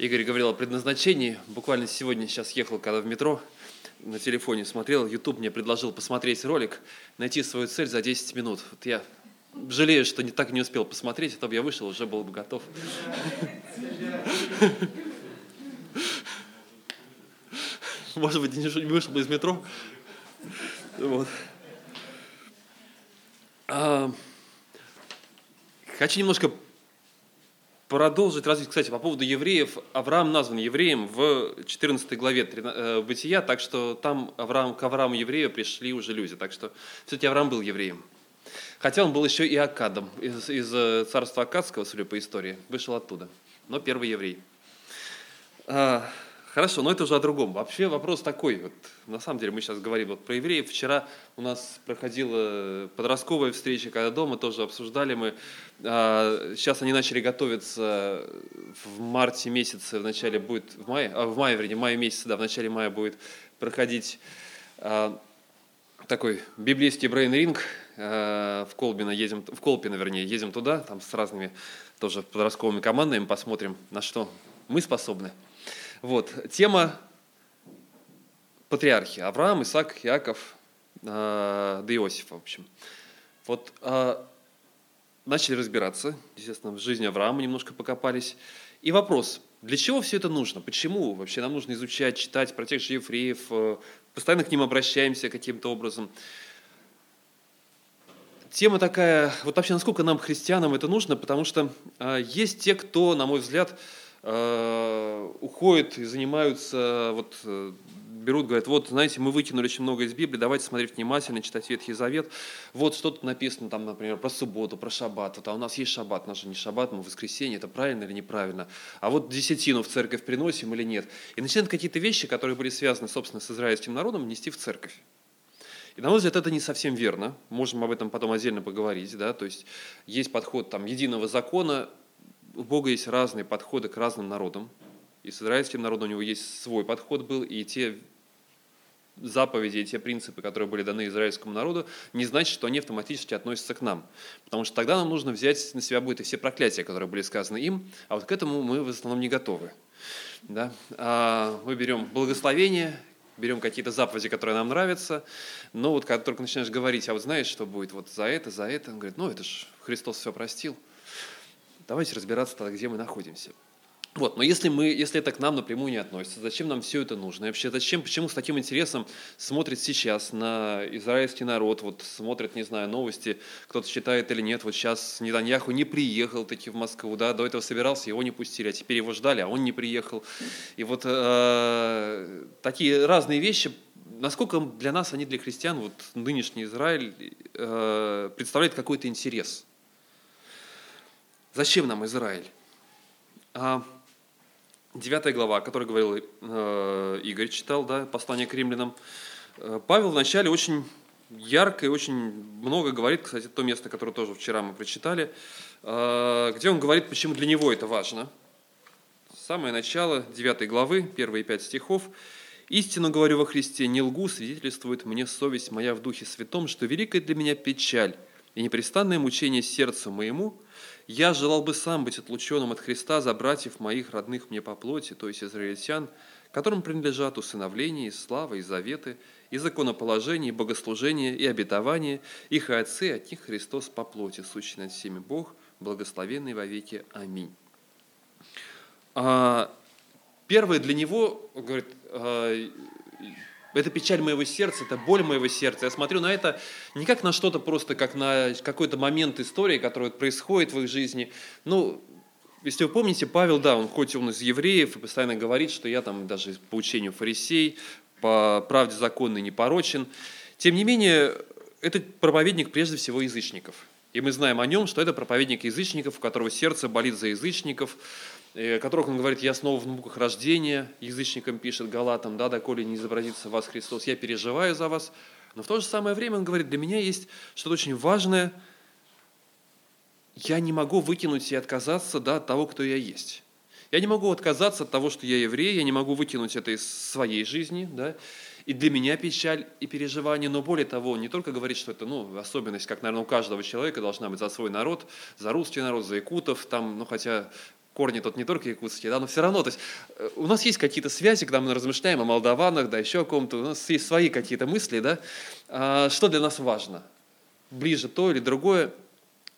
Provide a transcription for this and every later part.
Игорь говорил о предназначении. Буквально сегодня сейчас ехал, когда в метро, на телефоне смотрел, YouTube мне предложил посмотреть ролик, найти свою цель за 10 минут. Вот я жалею, что не так не успел посмотреть, а то бы я вышел, уже был бы готов. Может быть, не вышел бы из метро. Вот. А, хочу немножко продолжить развить, кстати, по поводу евреев. Авраам назван евреем в 14 главе э, Бытия, так что там Авраам, к Аврааму еврею пришли уже люди. Так что все-таки Авраам был евреем. Хотя он был еще и Акадом, из, из э, царства Акадского, судя по истории, вышел оттуда. Но первый еврей. Хорошо, но это уже о другом. Вообще вопрос такой. Вот, на самом деле мы сейчас говорим вот про евреев. Вчера у нас проходила подростковая встреча, когда дома тоже обсуждали мы. А, сейчас они начали готовиться в марте месяце, в начале будет, в мае, а, в мае, вернее, в мае месяце, да, в начале мая будет проходить а, такой библейский брейн-ринг а, в Колбино едем, в Колпино, вернее, едем туда, там с разными тоже подростковыми командами, посмотрим, на что мы способны. Вот, тема патриархи. Авраам, Исаак, Яков, э, да Иосиф, в общем. Вот э, начали разбираться, естественно, в жизни Авраама немножко покопались. И вопрос, для чего все это нужно? Почему вообще нам нужно изучать, читать про тех же евреев, э, постоянно к ним обращаемся каким-то образом? Тема такая, вот вообще насколько нам, христианам, это нужно, потому что э, есть те, кто, на мой взгляд, уходят и занимаются, вот э, берут, говорят, вот, знаете, мы выкинули очень много из Библии, давайте смотреть внимательно, читать Ветхий Завет. Вот что-то написано там, например, про субботу, про шаббат. Вот, а у нас есть шаббат, у не шаббат, мы воскресенье, это правильно или неправильно? А вот десятину в церковь приносим или нет? И начинают какие-то вещи, которые были связаны, собственно, с израильским народом, нести в церковь. И, на мой взгляд, это не совсем верно. Можем об этом потом отдельно поговорить. Да? То есть есть подход там, единого закона, у Бога есть разные подходы к разным народам. И с израильским народом у него есть свой подход был, и те заповеди, и те принципы, которые были даны израильскому народу, не значит, что они автоматически относятся к нам. Потому что тогда нам нужно взять на себя будет и все проклятия, которые были сказаны им, а вот к этому мы в основном не готовы. Да? А мы берем благословение, берем какие-то заповеди, которые нам нравятся, но вот когда только начинаешь говорить, а вот знаешь, что будет вот за это, за это, он говорит, ну это же Христос все простил – Давайте разбираться тогда, где мы находимся. Вот, но если, мы, если это к нам напрямую не относится, зачем нам все это нужно? И вообще, зачем, почему с таким интересом смотрит сейчас на израильский народ, вот смотрит, не знаю, новости, кто-то читает или нет, вот сейчас Нетаньяху не приехал таки в Москву, да, до этого собирался, его не пустили, а теперь его ждали, а он не приехал. И вот э, такие разные вещи, насколько для нас, они для христиан, вот нынешний Израиль э, представляет какой-то интерес – Зачем нам Израиль? А, девятая глава, о которой говорил э, Игорь, читал, да, послание к римлянам. Э, Павел вначале очень ярко и очень много говорит, кстати, то место, которое тоже вчера мы прочитали, э, где он говорит, почему для него это важно. Самое начало 9 главы, первые пять стихов. «Истину говорю во Христе, не лгу, свидетельствует мне совесть моя в Духе Святом, что великая для меня печаль и непрестанное мучение сердцу моему – я желал бы сам быть отлученным от Христа за братьев моих, родных мне по плоти, то есть израильтян, которым принадлежат усыновление, и слава, и заветы, и законоположение, и богослужение, и обетование, их и отцы, от них Христос по плоти, сущий над всеми Бог, благословенный во веки. Аминь. А, первое для него, говорит, а, это печаль моего сердца, это боль моего сердца. Я смотрю на это не как на что-то просто, как на какой-то момент истории, который происходит в их жизни. Ну, если вы помните, Павел, да, он хоть он из евреев и постоянно говорит, что я там даже по учению фарисей, по правде законной не порочен. Тем не менее, этот проповедник прежде всего язычников. И мы знаем о нем, что это проповедник язычников, у которого сердце болит за язычников, которых он говорит, я снова в муках рождения, язычникам пишет Галатам, да, доколе не изобразится вас Христос, я переживаю за вас. Но в то же самое время он говорит, для меня есть что-то очень важное, я не могу выкинуть и отказаться да, от того, кто я есть. Я не могу отказаться от того, что я еврей, я не могу выкинуть это из своей жизни, да, и для меня печаль и переживание, но более того, не только говорит, что это ну, особенность, как, наверное, у каждого человека должна быть за свой народ, за русский народ, за якутов, там, ну, хотя корни тут не только якутские, да, но все равно, то есть э, у нас есть какие-то связи, когда мы размышляем о молдаванах, да, еще о ком-то, у нас есть свои какие-то мысли, да, а, что для нас важно, ближе то или другое,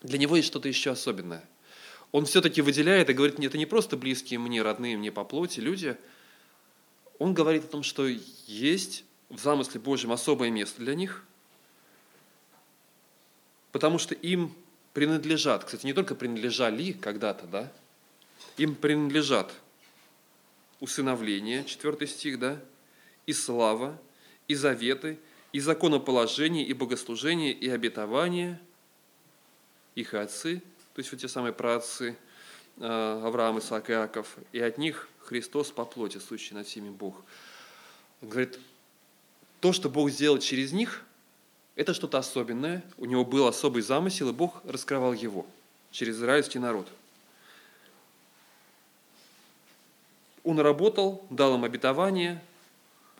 для него есть что-то еще особенное. Он все-таки выделяет и говорит, это не просто близкие мне, родные мне по плоти люди, он говорит о том, что есть в замысле Божьем особое место для них, потому что им принадлежат, кстати, не только принадлежали когда-то, да, им принадлежат усыновление, 4 стих, да, и слава, и заветы, и законоположение, и богослужение, и обетование, их отцы, то есть вот те самые праотцы э, Авраам, Исаак и Иаков, и от них Христос по плоти, сущий над всеми Бог. Он говорит, то, что Бог сделал через них, это что-то особенное, у него был особый замысел, и Бог раскрывал его через израильский народ – Он работал, дал им обетование,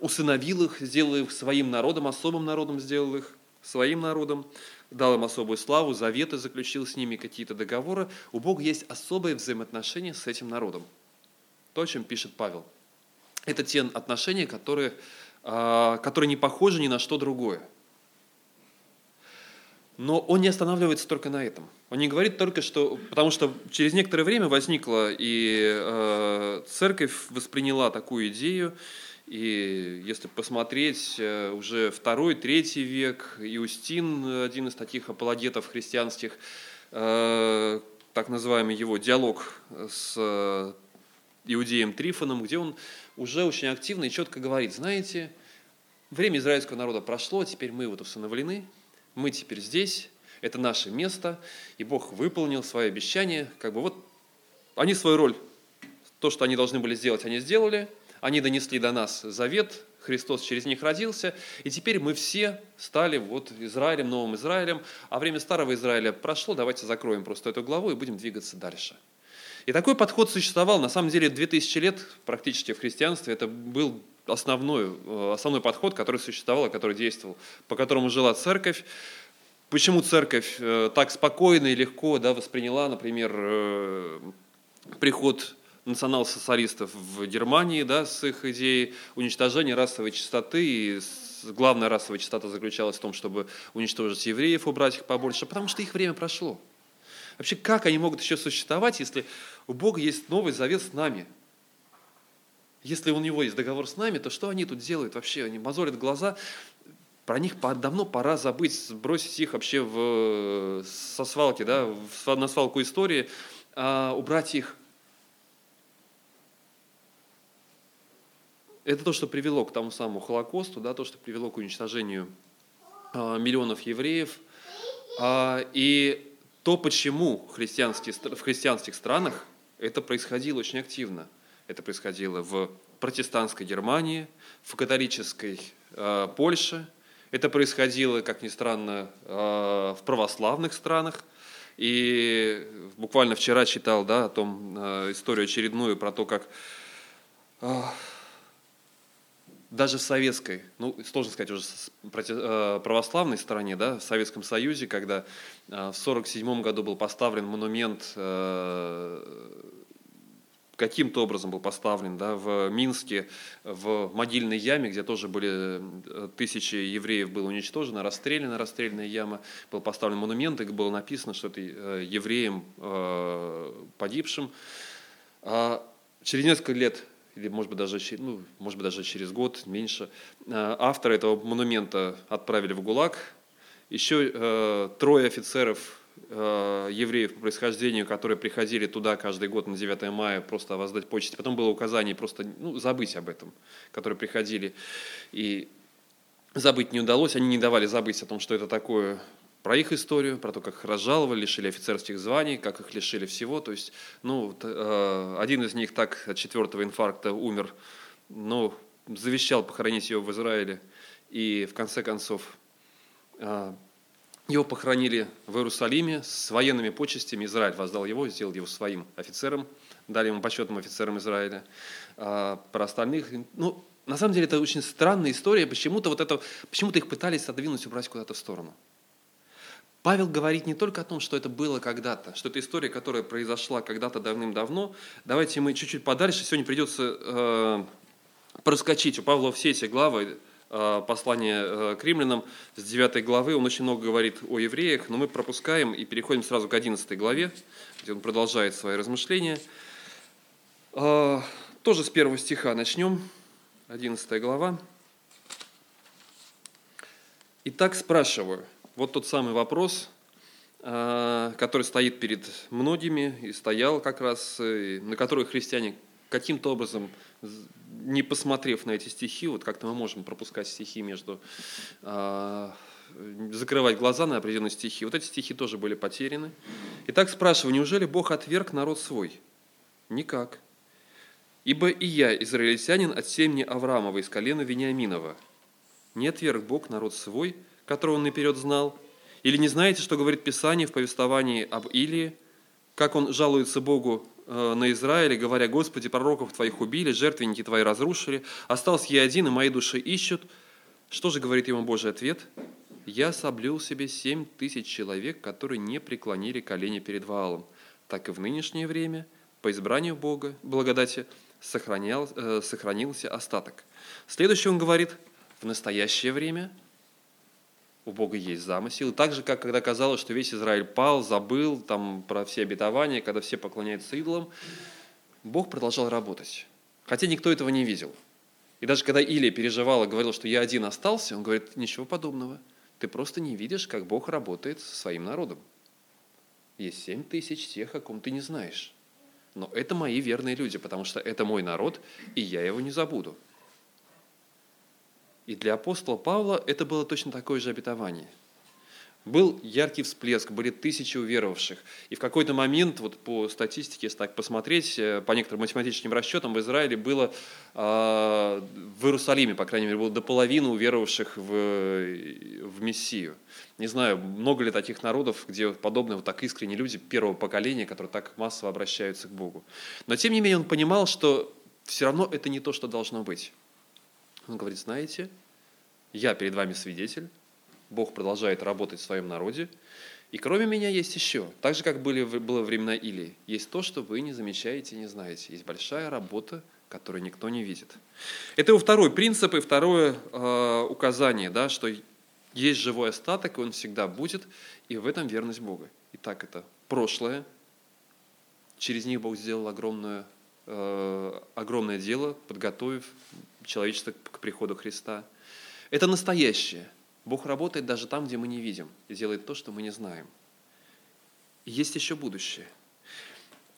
усыновил их, сделал их своим народом, особым народом сделал их своим народом, дал им особую славу, заветы заключил с ними, какие-то договоры. У Бога есть особое взаимоотношение с этим народом. То, о чем пишет Павел. Это те отношения, которые, а, которые не похожи ни на что другое. Но он не останавливается только на этом. Он не говорит только, что... Потому что через некоторое время возникла, и э, церковь восприняла такую идею, и если посмотреть, э, уже второй, третий век, Иустин, один из таких апологетов христианских, э, так называемый его диалог с э, иудеем Трифоном, где он уже очень активно и четко говорит, знаете, время израильского народа прошло, теперь мы вот усыновлены, мы теперь здесь, это наше место, и Бог выполнил свои обещания. Как бы вот они свою роль, то, что они должны были сделать, они сделали, они донесли до нас завет, Христос через них родился, и теперь мы все стали вот Израилем, новым Израилем, а время старого Израиля прошло, давайте закроем просто эту главу и будем двигаться дальше. И такой подход существовал, на самом деле, 2000 лет практически в христианстве, это был основной, э, основной подход, который существовал, который действовал, по которому жила церковь. Почему церковь э, так спокойно и легко да, восприняла, например, э, приход национал-социалистов в Германии да, с их идеей уничтожения расовой чистоты. И главная расовая чистота заключалась в том, чтобы уничтожить евреев, убрать их побольше, потому что их время прошло. Вообще, как они могут еще существовать, если у Бога есть новый завет с нами? Если у него есть договор с нами, то что они тут делают вообще? Они мозолят глаза, про них давно пора забыть, сбросить их вообще в, со свалки, да, в, на свалку истории, а убрать их. Это то, что привело к тому самому Холокосту, да, то, что привело к уничтожению а, миллионов евреев. А, и то, почему в христианских странах это происходило очень активно. Это происходило в протестантской Германии, в католической э, Польше, это происходило, как ни странно, э, в православных странах. И буквально вчера читал да, о том э, историю очередную про то, как э, даже в советской, ну, сложно сказать уже православной стороне, да, в Советском Союзе, когда в 1947 году был поставлен монумент каким-то образом был поставлен да, в Минске, в могильной яме, где тоже были э, тысячи евреев было уничтожено, расстреляна расстрельная яма, был поставлен монумент, и было написано, что это э, евреям э, погибшим. А через несколько лет или может быть даже, ну, может быть даже через год, меньше, автора этого монумента отправили в ГУЛАГ. Еще э, трое офицеров Э, евреев по происхождению, которые приходили туда каждый год на 9 мая просто воздать почести. Потом было указание просто ну, забыть об этом, которые приходили. И забыть не удалось, они не давали забыть о том, что это такое, про их историю, про то, как их разжаловали, лишили офицерских званий, как их лишили всего. То есть, ну, э, один из них так от четвертого инфаркта умер, но завещал похоронить его в Израиле. И в конце концов э, его похоронили в Иерусалиме с военными почестями. Израиль воздал его, сделал его своим офицером, дали ему почетным офицером Израиля. А про остальных, ну, на самом деле это очень странная история. Почему-то вот это, почему-то их пытались отодвинуть, убрать куда-то в сторону. Павел говорит не только о том, что это было когда-то, что это история, которая произошла когда-то давным-давно. Давайте мы чуть-чуть подальше. Сегодня придется э, проскочить. У Павла все эти главы э, послания э, к римлянам с 9 главы. Он очень много говорит о евреях, но мы пропускаем и переходим сразу к 11 главе, где он продолжает свои размышления. Э, тоже с первого стиха начнем. 11 глава. Итак, спрашиваю. Вот тот самый вопрос, который стоит перед многими и стоял как раз, на который христиане каким-то образом, не посмотрев на эти стихи, вот как-то мы можем пропускать стихи между, а, закрывать глаза на определенные стихи. Вот эти стихи тоже были потеряны. Итак, спрашиваю, неужели Бог отверг народ свой? Никак. Ибо и я, израильтянин от семени Авраамова из колена Вениаминова. Не отверг Бог народ свой, которого он наперед знал? Или не знаете, что говорит Писание в повествовании об Илии, как он жалуется Богу на Израиле, говоря, «Господи, пророков Твоих убили, жертвенники Твои разрушили, остался я один, и мои души ищут». Что же говорит ему Божий ответ? «Я соблюл себе семь тысяч человек, которые не преклонили колени перед Ваалом, так и в нынешнее время, по избранию Бога, благодати, сохранял, э, сохранился остаток. Следующее он говорит, в настоящее время у Бога есть замысел. И так же, как когда казалось, что весь Израиль пал, забыл там, про все обетования, когда все поклоняются идолам, Бог продолжал работать. Хотя никто этого не видел. И даже когда Илия переживал и говорил, что я один остался, он говорит, ничего подобного. Ты просто не видишь, как Бог работает со своим народом. Есть семь тысяч тех, о ком ты не знаешь. Но это мои верные люди, потому что это мой народ, и я его не забуду. И для апостола Павла это было точно такое же обетование. Был яркий всплеск, были тысячи уверовавших. И в какой-то момент, вот по статистике, если так посмотреть, э, по некоторым математическим расчетам, в Израиле было, а, в Иерусалиме, по крайней мере, было до половины уверовавших в, в Мессию. Не знаю, много ли таких народов, где подобные вот так искренние люди первого поколения, которые так массово обращаются к Богу. Но тем не менее он понимал, что все равно это не то, что должно быть. Он говорит, знаете, я перед вами свидетель, Бог продолжает работать в своем народе, и кроме меня есть еще, так же, как были, было времена Илии, есть то, что вы не замечаете не знаете. Есть большая работа, которую никто не видит. Это его второй принцип и второе э, указание, да, что есть живой остаток, и он всегда будет, и в этом верность Бога. Итак, это прошлое. Через них Бог сделал огромное, э, огромное дело, подготовив человечество к приходу Христа. Это настоящее. Бог работает даже там, где мы не видим, и делает то, что мы не знаем. Есть еще будущее.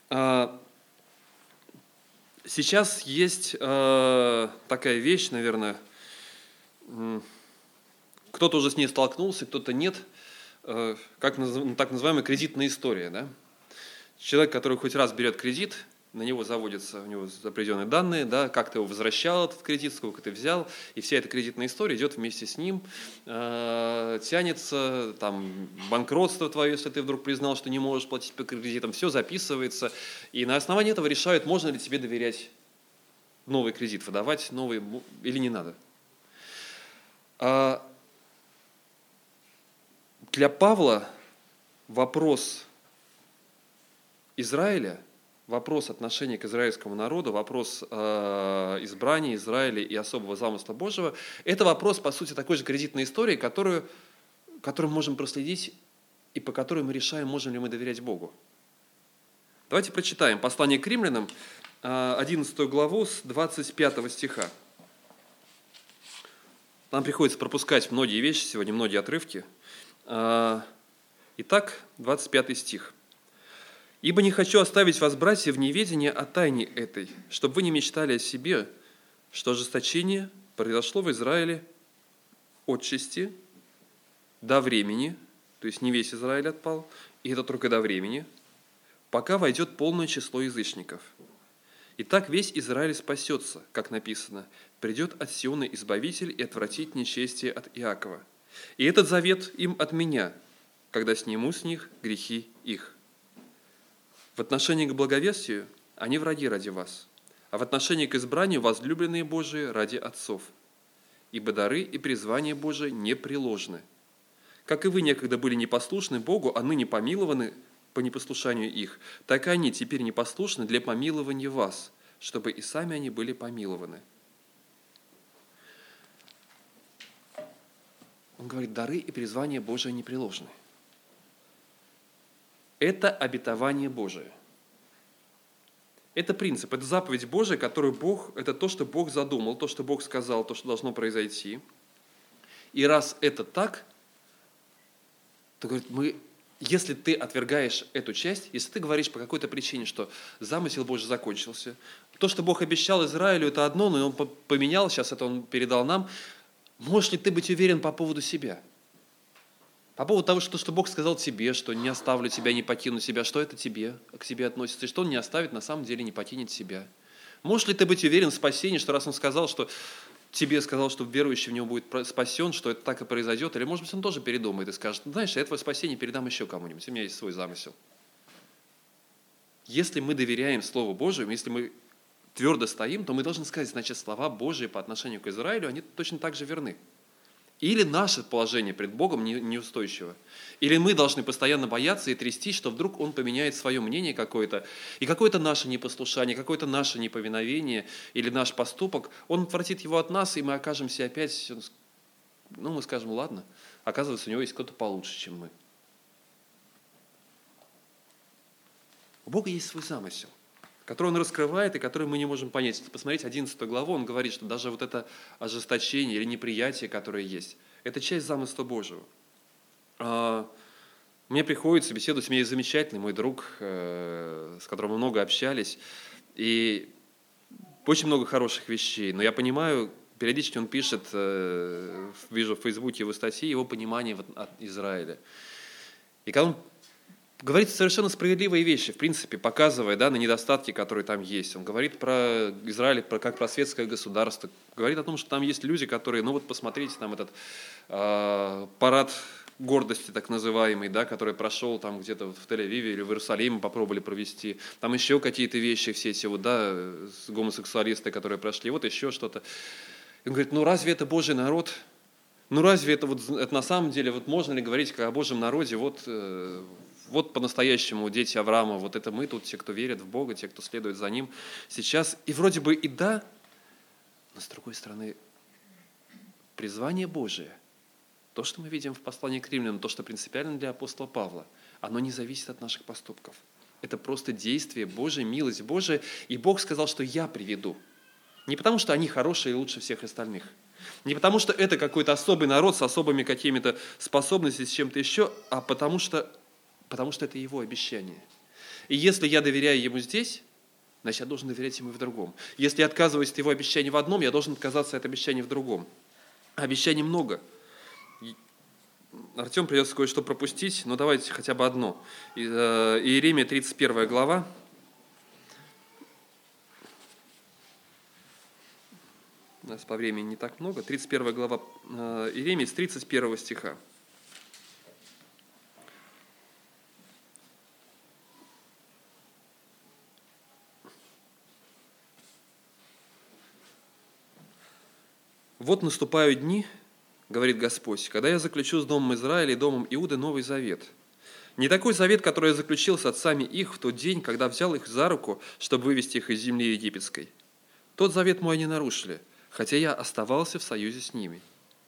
А, сейчас есть э, такая вещь, наверное, кто-то уже с ней столкнулся, кто-то нет, э, как так называемая кредитная история. Да? Человек, который хоть раз берет кредит, на него заводятся у него определенные данные, да, как ты его возвращал, этот кредит, сколько ты взял, и вся эта кредитная история идет вместе с ним, э, тянется, там, банкротство твое, если ты вдруг признал, что не можешь платить по кредитам, все записывается, и на основании этого решают, можно ли тебе доверять новый кредит, выдавать новый или не надо. А для Павла вопрос Израиля – вопрос отношения к израильскому народу, вопрос э, избрания Израиля и особого замысла Божьего, это вопрос, по сути, такой же кредитной истории, которую, которую мы можем проследить и по которой мы решаем, можем ли мы доверять Богу. Давайте прочитаем послание к римлянам, 11 э, главу с 25 стиха. Нам приходится пропускать многие вещи сегодня, многие отрывки. Э, итак, 25 стих. Ибо не хочу оставить вас, братья, в неведении о тайне этой, чтобы вы не мечтали о себе, что ожесточение произошло в Израиле от части до времени, то есть не весь Израиль отпал, и это только до времени, пока войдет полное число язычников. И так весь Израиль спасется, как написано, придет от Сиона Избавитель и отвратит нечестие от Иакова. И этот завет им от меня, когда сниму с них грехи их. В отношении к благовестию они враги ради вас, а в отношении к избранию возлюбленные Божии ради отцов. Ибо дары и призвание Божие непреложны. Как и вы некогда были непослушны Богу, а ныне помилованы по непослушанию их, так и они теперь непослушны для помилования вас, чтобы и сами они были помилованы. Он говорит, дары и призвания Божие непреложны. Это обетование Божие. Это принцип, это заповедь Божия, которую Бог, это то, что Бог задумал, то, что Бог сказал, то, что должно произойти. И раз это так, то говорит, мы, если ты отвергаешь эту часть, если ты говоришь по какой-то причине, что замысел Божий закончился, то, что Бог обещал Израилю, это одно, но он поменял, сейчас это он передал нам, можешь ли ты быть уверен по поводу себя – по поводу того, что, что Бог сказал тебе, что не оставлю тебя, не покину себя, что это тебе, к тебе относится, и что Он не оставит, на самом деле не покинет себя. Можешь ли ты быть уверен в спасении, что раз Он сказал, что тебе сказал, что верующий в Него будет спасен, что это так и произойдет, или, может быть, Он тоже передумает и скажет, знаешь, я твое спасение передам еще кому-нибудь, у меня есть свой замысел. Если мы доверяем Слову Божьему, если мы твердо стоим, то мы должны сказать, значит, слова Божьи по отношению к Израилю, они точно так же верны. Или наше положение пред Богом неустойчиво. Или мы должны постоянно бояться и трястись, что вдруг Он поменяет свое мнение какое-то, и какое-то наше непослушание, какое-то наше неповиновение или наш поступок, Он отвратит его от нас, и мы окажемся опять, ну, мы скажем, ладно, оказывается, у него есть кто-то получше, чем мы. У Бога есть свой замысел – который он раскрывает и который мы не можем понять. Если посмотреть 11 главу, он говорит, что даже вот это ожесточение или неприятие, которое есть, это часть замысла Божьего. А, мне приходится беседовать, у меня есть замечательный мой друг, э, с которым мы много общались, и очень много хороших вещей, но я понимаю, периодически он пишет, э, вижу в Фейсбуке его статьи, его понимание от Израиля. И когда он говорит совершенно справедливые вещи, в принципе, показывая да, на недостатки, которые там есть. Он говорит про Израиль про, как про светское государство, говорит о том, что там есть люди, которые, ну вот посмотрите, там этот э, парад гордости так называемый, да, который прошел там где-то в Тель-Авиве или в Иерусалиме попробовали провести. Там еще какие-то вещи все эти вот, да, гомосексуалисты, которые прошли, вот еще что-то. И он говорит, ну разве это Божий народ? Ну разве это вот это на самом деле, вот можно ли говорить как о Божьем народе, вот э, вот по-настоящему дети Авраама, вот это мы тут, те, кто верит в Бога, те, кто следует за Ним сейчас. И вроде бы и да, но с другой стороны, призвание Божие, то, что мы видим в послании к римлянам, то, что принципиально для апостола Павла, оно не зависит от наших поступков. Это просто действие Божие, милость Божия. И Бог сказал, что я приведу. Не потому, что они хорошие и лучше всех остальных. Не потому, что это какой-то особый народ с особыми какими-то способностями, с чем-то еще, а потому что потому что это его обещание. И если я доверяю ему здесь, значит, я должен доверять ему и в другом. Если я отказываюсь от его обещания в одном, я должен отказаться от обещания в другом. Обещаний много. Артем придется кое-что пропустить, но давайте хотя бы одно. Э, Иеремия 31 глава. У нас по времени не так много. 31 глава э, Иеремии с 31 стиха. «Вот наступают дни, — говорит Господь, — когда я заключу с домом Израиля и домом Иуды новый завет. Не такой завет, который я заключил с отцами их в тот день, когда взял их за руку, чтобы вывести их из земли египетской. Тот завет мой они нарушили, хотя я оставался в союзе с ними,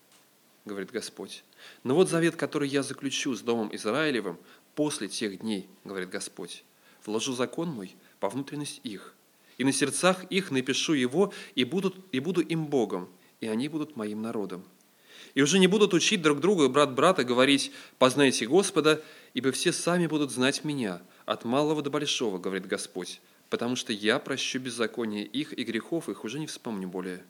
— говорит Господь. Но вот завет, который я заключу с домом Израилевым после тех дней, — говорит Господь, — вложу закон мой по внутренность их, и на сердцах их напишу его, и, будут, и буду им Богом, и они будут моим народом. И уже не будут учить друг друга, брат брата, говорить «познайте Господа», ибо все сами будут знать меня, от малого до большого, говорит Господь, потому что я прощу беззаконие их и грехов их уже не вспомню более.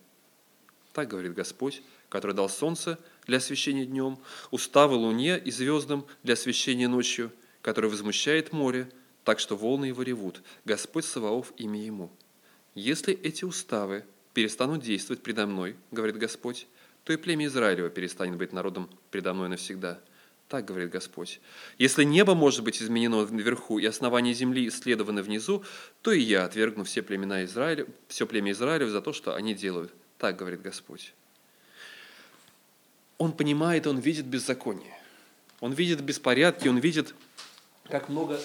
Так говорит Господь, который дал солнце для освещения днем, уставы луне и звездам для освещения ночью, который возмущает море, так что волны его ревут. Господь Саваоф имя ему. Если эти уставы перестанут действовать предо мной, говорит Господь, то и племя Израилева перестанет быть народом предо мной навсегда. Так говорит Господь. Если небо может быть изменено наверху и основание земли исследованы внизу, то и я отвергну все племена Израиля, все племя Израилев за то, что они делают. Так говорит Господь. Он понимает, он видит беззаконие. Он видит беспорядки, он видит, как много,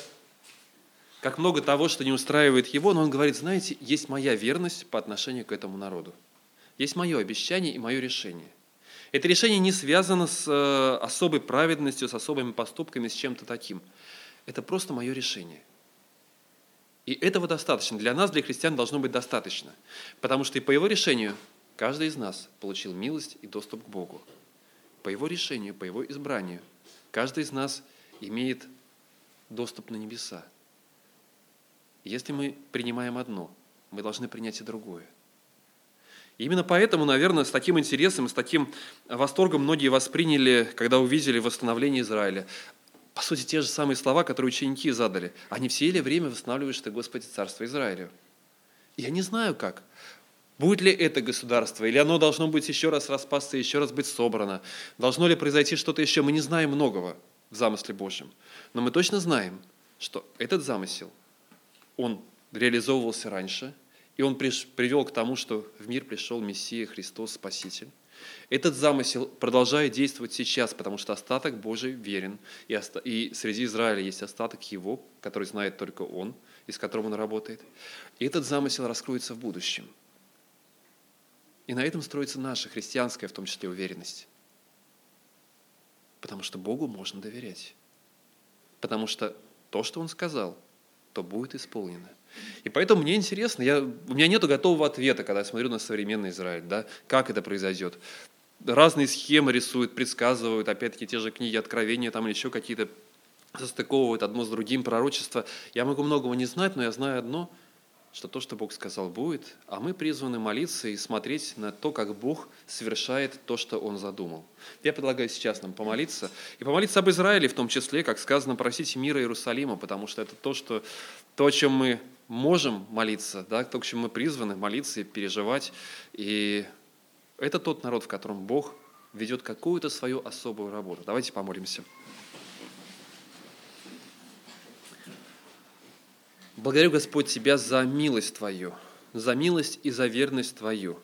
как много того, что не устраивает его, но он говорит, знаете, есть моя верность по отношению к этому народу. Есть мое обещание и мое решение. Это решение не связано с э, особой праведностью, с особыми поступками, с чем-то таким. Это просто мое решение. И этого достаточно. Для нас, для христиан, должно быть достаточно. Потому что и по его решению каждый из нас получил милость и доступ к Богу. По его решению, по его избранию, каждый из нас имеет доступ на небеса. Если мы принимаем одно, мы должны принять и другое. И именно поэтому, наверное, с таким интересом, с таким восторгом многие восприняли, когда увидели восстановление Израиля по сути, те же самые слова, которые ученики задали. Они все ли время восстанавливаешь ты, Господи, Царство Израиля? Я не знаю как. Будет ли это государство, или оно должно быть еще раз распасться, еще раз быть собрано? Должно ли произойти что-то еще? Мы не знаем многого в замысле Божьем. Но мы точно знаем, что этот замысел, он реализовывался раньше, и он привел к тому, что в мир пришел Мессия Христос Спаситель. Этот замысел продолжает действовать сейчас, потому что остаток Божий верен, и, оста- и среди Израиля есть остаток его, который знает только он, и с которым он работает. И этот замысел раскроется в будущем. И на этом строится наша христианская, в том числе, уверенность. Потому что Богу можно доверять. Потому что то, что Он сказал, то будет исполнено. И поэтому мне интересно, я, у меня нет готового ответа, когда я смотрю на современный Израиль, да, как это произойдет. Разные схемы рисуют, предсказывают, опять-таки те же книги Откровения там или еще какие-то состыковывают одно с другим, пророчество. Я могу многого не знать, но я знаю одно, что то, что Бог сказал, будет, а мы призваны молиться и смотреть на то, как Бог совершает то, что Он задумал. Я предлагаю сейчас нам помолиться, и помолиться об Израиле в том числе, как сказано, просить мира Иерусалима, потому что это то, что, то о чем мы можем молиться, да, то, к чему мы призваны молиться и переживать. И это тот народ, в котором Бог ведет какую-то свою особую работу. Давайте помолимся. Благодарю, Господь, Тебя за милость Твою, за милость и за верность Твою.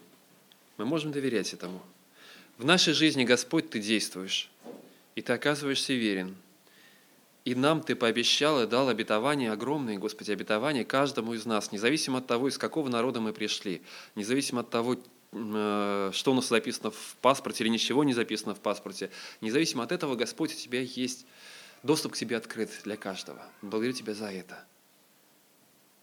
Мы можем доверять этому. В нашей жизни, Господь, Ты действуешь, и Ты оказываешься верен – и нам Ты пообещал и дал обетование огромное, Господи, обетование каждому из нас, независимо от того, из какого народа мы пришли, независимо от того, э, что у нас записано в паспорте или ничего не записано в паспорте. Независимо от этого, Господь, у Тебя есть доступ к Тебе открыт для каждого. Благодарю Тебя за это.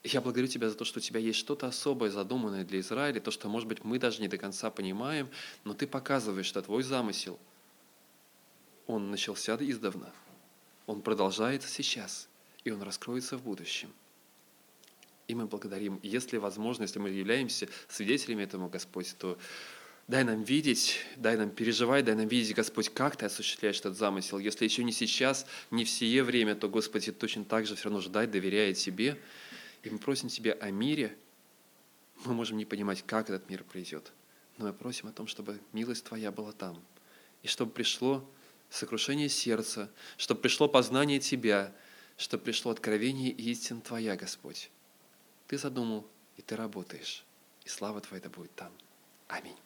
Я благодарю Тебя за то, что у Тебя есть что-то особое, задуманное для Израиля, то, что, может быть, мы даже не до конца понимаем, но Ты показываешь, что Твой замысел, он начался издавна – он продолжается сейчас, и он раскроется в будущем. И мы благодарим. Если возможно, если мы являемся свидетелями этому, Господь, то дай нам видеть, дай нам переживать, дай нам видеть, Господь, как Ты осуществляешь этот замысел. Если еще не сейчас, не в сие время, то, Господи, точно так же все равно ждать, доверяя Тебе. И мы просим Тебя о мире. Мы можем не понимать, как этот мир придет, но мы просим о том, чтобы милость Твоя была там, и чтобы пришло сокрушение сердца, чтобы пришло познание Тебя, чтобы пришло откровение истин Твоя, Господь. Ты задумал, и Ты работаешь, и слава Твоя да будет там. Аминь.